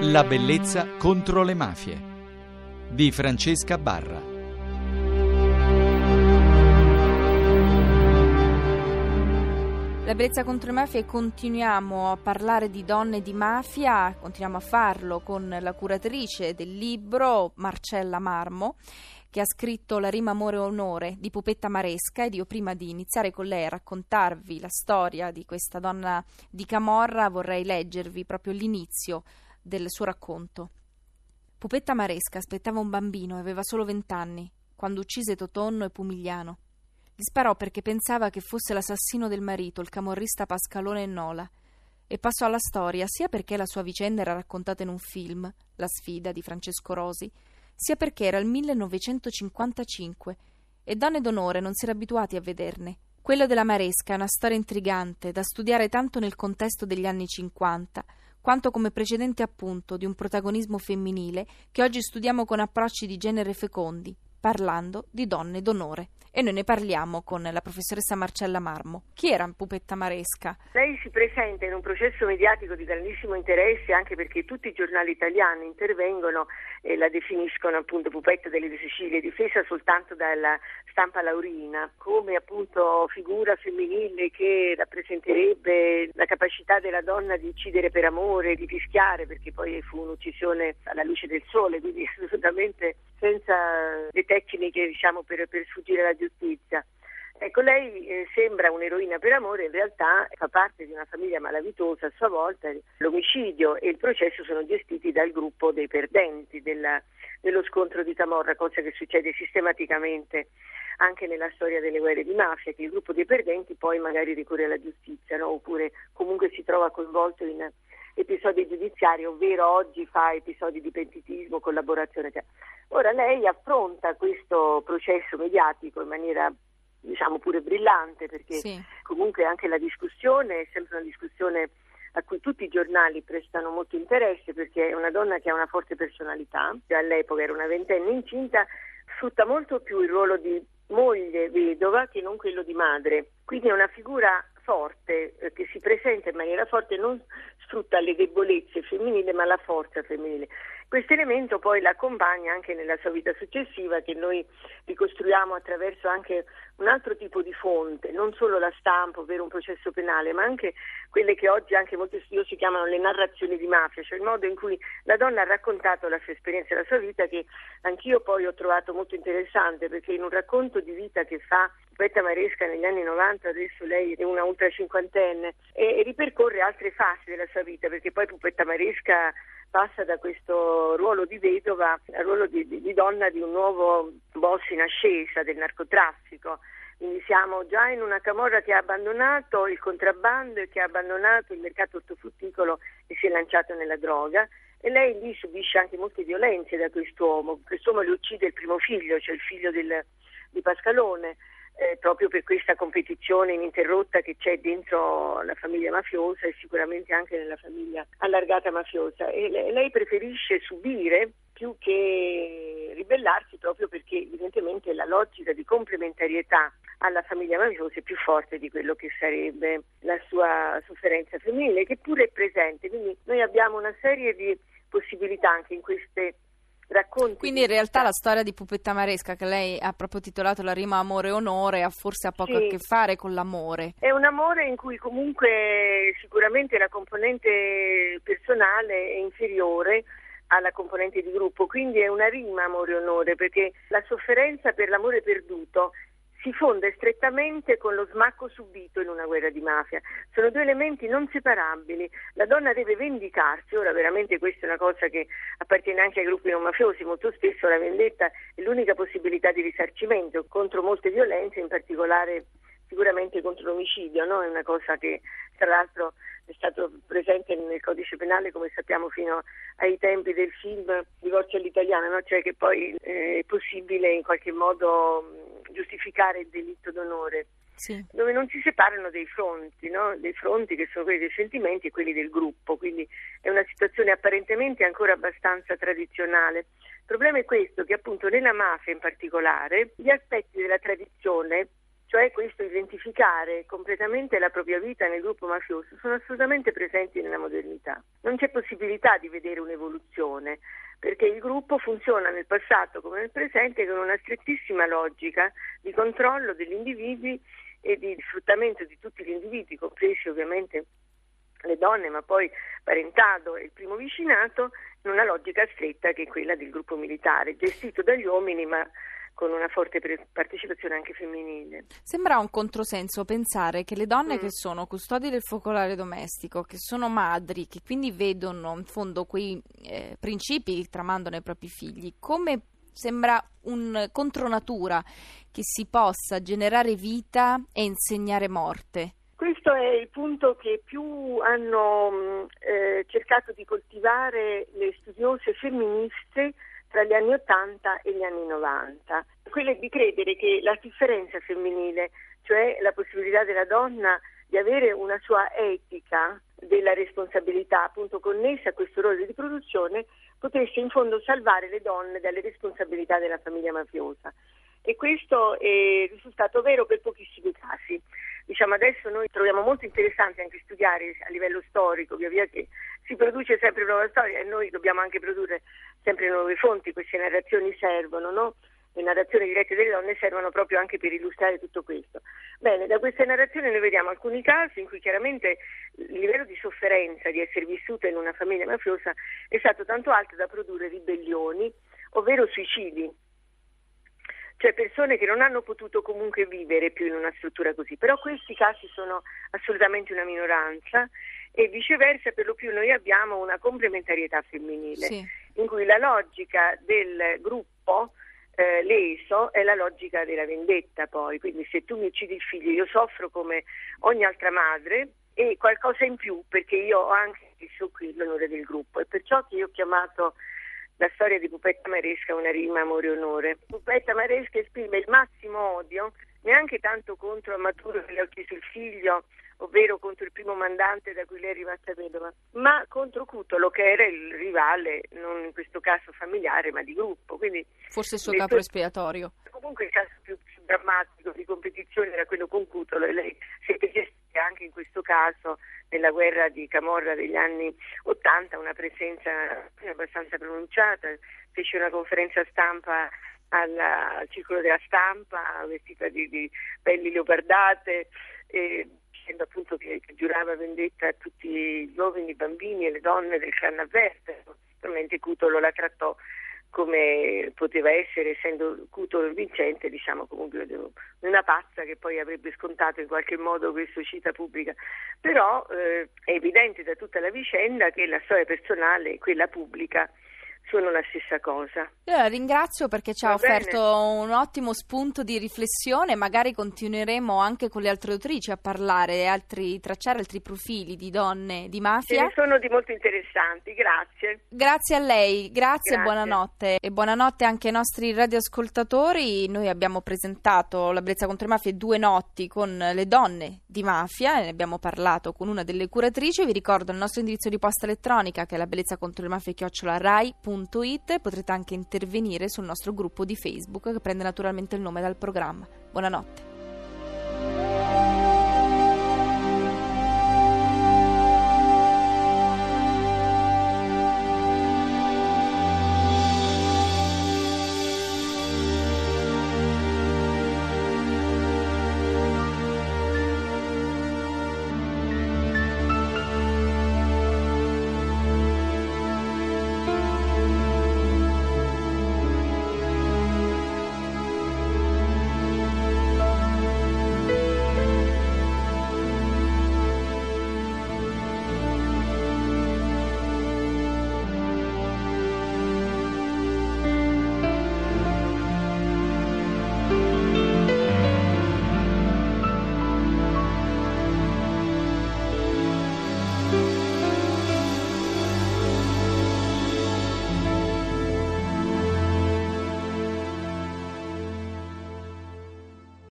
La bellezza contro le mafie di Francesca Barra. La bellezza contro le mafie continuiamo a parlare di donne di mafia, continuiamo a farlo con la curatrice del libro Marcella Marmo che ha scritto La rima amore e onore di Pupetta Maresca ed io prima di iniziare con lei a raccontarvi la storia di questa donna di Camorra vorrei leggervi proprio l'inizio del suo racconto. Pupetta Maresca aspettava un bambino e aveva solo vent'anni quando uccise Totonno e Pumigliano. Gli sparò perché pensava che fosse l'assassino del marito, il camorrista Pascalone Nola, e passò alla storia sia perché la sua vicenda era raccontata in un film, La sfida di Francesco Rosi, sia perché era il 1955 e donne d'onore non si era abituati a vederne. Quello della Maresca è una storia intrigante da studiare tanto nel contesto degli anni 50 quanto come precedente appunto di un protagonismo femminile che oggi studiamo con approcci di genere fecondi, parlando di donne d'onore. E noi ne parliamo con la professoressa Marcella Marmo. Chi era Pupetta Maresca? Lei si presenta in un processo mediatico di grandissimo interesse anche perché tutti i giornali italiani intervengono e la definiscono appunto Pupetta delle Sicilie, difesa soltanto dalla stampa laurina, come appunto figura femminile che rappresenterebbe la capacità della donna di uccidere per amore, di fischiare, perché poi fu un'uccisione alla luce del sole, quindi assolutamente senza le tecniche diciamo, per, per sfuggire alla giustizia. Ecco, lei eh, sembra un'eroina per amore, in realtà fa parte di una famiglia malavitosa a sua volta. L'omicidio e il processo sono gestiti dal gruppo dei perdenti della, dello scontro di Camorra, cosa che succede sistematicamente anche nella storia delle guerre di mafia, che il gruppo dei perdenti poi magari ricorre alla giustizia, no? oppure comunque si trova coinvolto in episodi giudiziari, ovvero oggi fa episodi di pentitismo, collaborazione. Ora lei affronta questo processo mediatico in maniera diciamo pure brillante perché sì. comunque anche la discussione è sempre una discussione a cui tutti i giornali prestano molto interesse perché è una donna che ha una forte personalità, all'epoca era una ventenne incinta, sfrutta molto più il ruolo di moglie vedova che non quello di madre, quindi è una figura forte eh, che si presenta in maniera forte non sfrutta le debolezze femminili ma la forza femminile. Questo elemento poi la accompagna anche nella sua vita successiva che noi ricostruiamo attraverso anche un altro tipo di fonte, non solo la stampa, ovvero un processo penale, ma anche quelle che oggi anche molti studiosi chiamano le narrazioni di mafia, cioè il modo in cui la donna ha raccontato la sua esperienza e la sua vita che anch'io poi ho trovato molto interessante perché in un racconto di vita che fa Petta Maresca negli anni 90, adesso lei è una ultra cinquantenne e ripercorre altre fasi della sua vita perché poi Pupetta Maresca passa da questo ruolo di vedova al ruolo di, di, di donna di un nuovo boss in ascesa del narcotraffico. Quindi siamo già in una camorra che ha abbandonato il contrabbando e che ha abbandonato il mercato ortofrutticolo e si è lanciato nella droga e lei lì subisce anche molte violenze da quest'uomo. Quest'uomo le uccide il primo figlio, cioè il figlio del, di Pascalone eh, proprio per questa competizione ininterrotta che c'è dentro la famiglia mafiosa e sicuramente anche nella famiglia allargata mafiosa. E lei preferisce subire più che ribellarsi proprio perché evidentemente la logica di complementarietà alla famiglia mafiosa è più forte di quello che sarebbe la sua sofferenza femminile, che pure è presente. Quindi noi abbiamo una serie di possibilità anche in queste racconti. Quindi in realtà la storia di Pupetta Maresca, che lei ha proprio titolato La rima amore e onore, ha forse poco sì. a che fare con l'amore. È un amore in cui comunque sicuramente la componente personale è inferiore alla componente di gruppo, quindi è una rima amore e onore, perché la sofferenza per l'amore perduto si fonde strettamente con lo smacco subito in una guerra di mafia. Sono due elementi non separabili. La donna deve vendicarsi, ora veramente questa è una cosa che appartiene anche ai gruppi non mafiosi, molto spesso la vendetta è l'unica possibilità di risarcimento contro molte violenze, in particolare sicuramente contro l'omicidio, no? è una cosa che tra l'altro è stato presente nel codice penale come sappiamo fino ai tempi del film Divorzio all'italiana, no? cioè che poi eh, è possibile in qualche modo giustificare il delitto d'onore. Sì. dove non si separano dei fronti, no? dei fronti che sono quelli dei sentimenti e quelli del gruppo, quindi è una situazione apparentemente ancora abbastanza tradizionale. Il problema è questo, che appunto nella mafia in particolare gli aspetti della tradizione cioè questo identificare completamente la propria vita nel gruppo mafioso, sono assolutamente presenti nella modernità. Non c'è possibilità di vedere un'evoluzione, perché il gruppo funziona nel passato come nel presente con una strettissima logica di controllo degli individui e di sfruttamento di tutti gli individui, compresi ovviamente le donne, ma poi parentado e il primo vicinato, in una logica stretta che è quella del gruppo militare, gestito dagli uomini ma con una forte partecipazione anche femminile. Sembra un controsenso pensare che le donne mm. che sono custodi del focolare domestico, che sono madri, che quindi vedono in fondo quei eh, principi tramando nei propri figli, come sembra un contronatura che si possa generare vita e insegnare morte. Questo è il punto che più hanno mm, eh, cercato di coltivare le studiose femministe tra gli anni 80 e gli anni 90, quelle di credere che la differenza femminile, cioè la possibilità della donna di avere una sua etica della responsabilità appunto connessa a questo ruolo di produzione, potesse in fondo salvare le donne dalle responsabilità della famiglia mafiosa. E questo è risultato vero per pochissimi casi. Diciamo, adesso noi troviamo molto interessante anche studiare a livello storico, via via che si produce sempre nuova storia e noi dobbiamo anche produrre sempre nuove fonti, queste narrazioni servono, no? Le narrazioni dirette delle donne servono proprio anche per illustrare tutto questo. Bene, da queste narrazioni noi vediamo alcuni casi in cui chiaramente il livello di sofferenza di essere vissuta in una famiglia mafiosa è stato tanto alto da produrre ribellioni, ovvero suicidi cioè persone che non hanno potuto comunque vivere più in una struttura così, però questi casi sono assolutamente una minoranza e viceversa per lo più noi abbiamo una complementarietà femminile sì. in cui la logica del gruppo eh, leso è la logica della vendetta poi, quindi se tu mi uccidi il figlio io soffro come ogni altra madre e qualcosa in più perché io ho anche messo qui l'onore del gruppo e perciò che io ho chiamato la storia di Pupetta Maresca una rima amore-onore. Pupetta Maresca esprime il massimo odio, neanche tanto contro Amaturo che le ha ucciso il figlio, ovvero contro il primo mandante da cui lei è rimasta vedova, ma contro Cutolo che era il rivale, non in questo caso familiare, ma di gruppo. Quindi, Forse il suo capo espiatorio. Comunque il caso più, più drammatico di competizione era quello con Cutolo e lei si è gestita anche in questo caso nella guerra di Camorra degli anni 80 una presenza abbastanza pronunciata, fece una conferenza stampa alla, al circolo della stampa vestita di, di pelli leopardate e dicendo appunto che, che, giurava vendetta a tutti gli uomini, i bambini e le donne del clan avverso. Naturalmente Cutolo la trattò come poteva essere, essendo Cutolo vincente, diciamo comunque una pazza che poi avrebbe scontato in qualche modo questa uscita pubblica. Però eh, è evidente da tutta la vicenda che la storia personale quella pubblica sono la stessa cosa. Io la ringrazio perché ci ha offerto un ottimo spunto di riflessione, magari continueremo anche con le altre autrici a parlare, altri, tracciare altri profili di donne di mafia. Ce ne sono di molto interessanti, grazie. Grazie a lei, grazie, grazie. e buonanotte. E buonanotte anche ai nostri radioascoltatori. Noi abbiamo presentato la Brezza contro le mafie due notti con le donne di mafia, ne abbiamo parlato con una delle curatrici. Vi ricordo il nostro indirizzo di posta elettronica che è la bellezza contro le mafie chiocciola rai.com www.radioticino.it potrete anche intervenire sul nostro gruppo di Facebook che prende naturalmente il nome dal programma. Buonanotte.